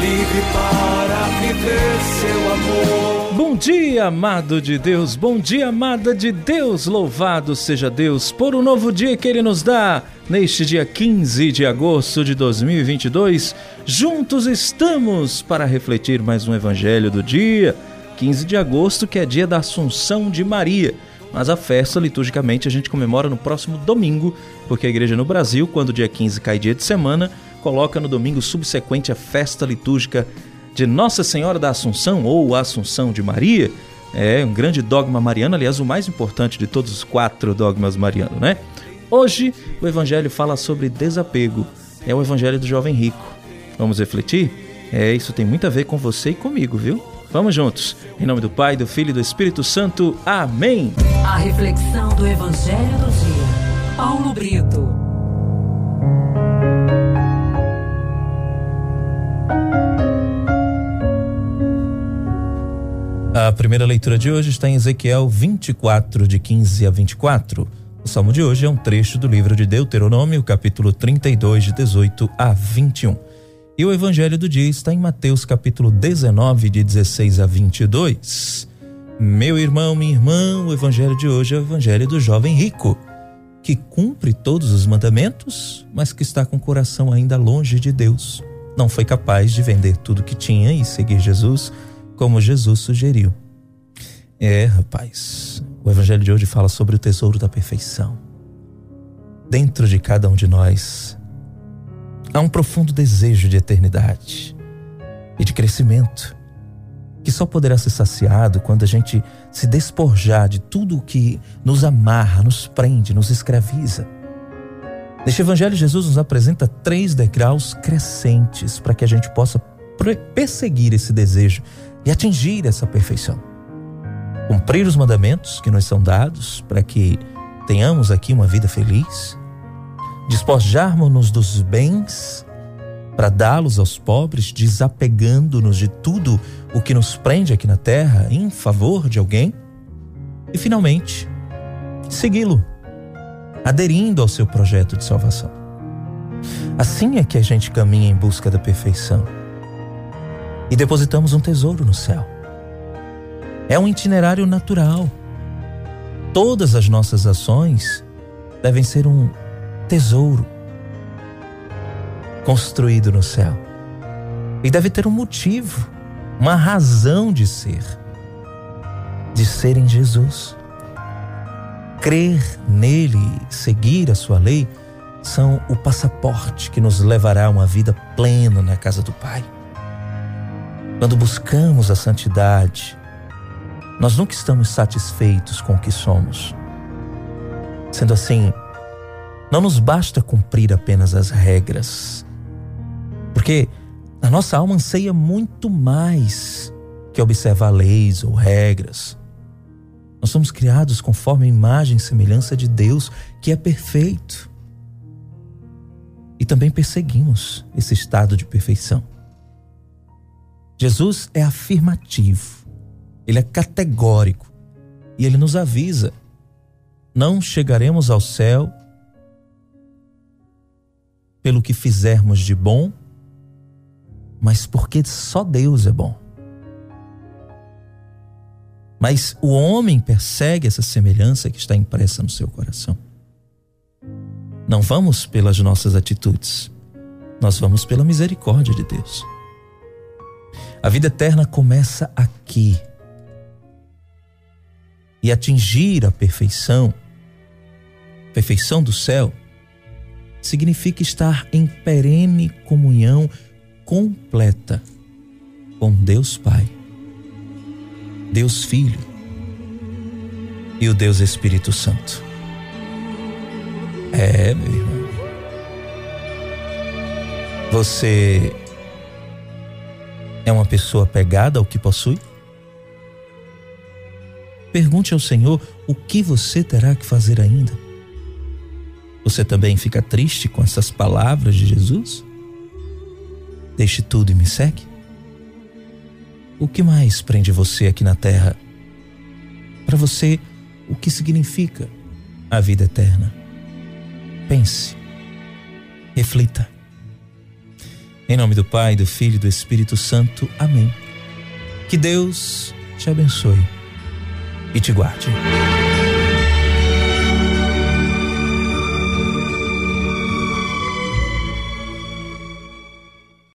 livre para viver seu amor. Bom dia, amado de Deus, bom dia, amada de Deus, louvado seja Deus por um novo dia que Ele nos dá. Neste dia 15 de agosto de 2022, juntos estamos para refletir mais um Evangelho do dia. 15 de agosto, que é dia da Assunção de Maria. Mas a festa, liturgicamente, a gente comemora no próximo domingo, porque a igreja no Brasil, quando dia 15 cai dia de semana, coloca no domingo subsequente a festa litúrgica de Nossa Senhora da Assunção ou Assunção de Maria. É um grande dogma mariano, aliás, o mais importante de todos os quatro dogmas marianos, né? Hoje o evangelho fala sobre desapego. É o evangelho do jovem rico. Vamos refletir? É, isso tem muito a ver com você e comigo, viu? Vamos juntos. Em nome do Pai, do Filho e do Espírito Santo. Amém. A reflexão do evangelho do dia. Paulo Brito. A primeira leitura de hoje está em Ezequiel 24, de 15 a 24. O salmo de hoje é um trecho do livro de Deuteronômio, capítulo 32, de 18 a 21. E o evangelho do dia está em Mateus, capítulo 19, de 16 a 22. Meu irmão, minha irmã, o evangelho de hoje é o evangelho do jovem rico, que cumpre todos os mandamentos, mas que está com o coração ainda longe de Deus. Não foi capaz de vender tudo que tinha e seguir Jesus como Jesus sugeriu. É, rapaz, o evangelho de hoje fala sobre o tesouro da perfeição. Dentro de cada um de nós há um profundo desejo de eternidade e de crescimento que só poderá ser saciado quando a gente se despojar de tudo o que nos amarra, nos prende, nos escraviza. Neste Evangelho, Jesus nos apresenta três degraus crescentes para que a gente possa perseguir esse desejo e atingir essa perfeição. Cumprir os mandamentos que nos são dados para que tenhamos aqui uma vida feliz, despojarmos-nos dos bens para dá-los aos pobres, desapegando-nos de tudo o que nos prende aqui na terra em favor de alguém, e finalmente, segui-lo, aderindo ao seu projeto de salvação. Assim é que a gente caminha em busca da perfeição e depositamos um tesouro no céu. É um itinerário natural. Todas as nossas ações devem ser um tesouro construído no céu. E deve ter um motivo, uma razão de ser. De ser em Jesus. Crer nele, seguir a sua lei, são o passaporte que nos levará a uma vida plena na casa do Pai. Quando buscamos a santidade, nós nunca estamos satisfeitos com o que somos. Sendo assim, não nos basta cumprir apenas as regras, porque a nossa alma anseia muito mais que observar leis ou regras. Nós somos criados conforme a imagem e semelhança de Deus, que é perfeito. E também perseguimos esse estado de perfeição. Jesus é afirmativo, ele é categórico e ele nos avisa: não chegaremos ao céu pelo que fizermos de bom, mas porque só Deus é bom. Mas o homem persegue essa semelhança que está impressa no seu coração. Não vamos pelas nossas atitudes, nós vamos pela misericórdia de Deus. A vida eterna começa aqui. E atingir a perfeição, perfeição do céu, significa estar em perene comunhão completa com Deus Pai, Deus Filho e o Deus Espírito Santo. É, meu irmão. Você é uma pessoa apegada ao que possui? Pergunte ao Senhor o que você terá que fazer ainda. Você também fica triste com essas palavras de Jesus? Deixe tudo e me segue? O que mais prende você aqui na terra? Para você, o que significa a vida eterna? Pense, reflita Em nome do Pai, do Filho e do Espírito Santo. Amém. Que Deus te abençoe e te guarde.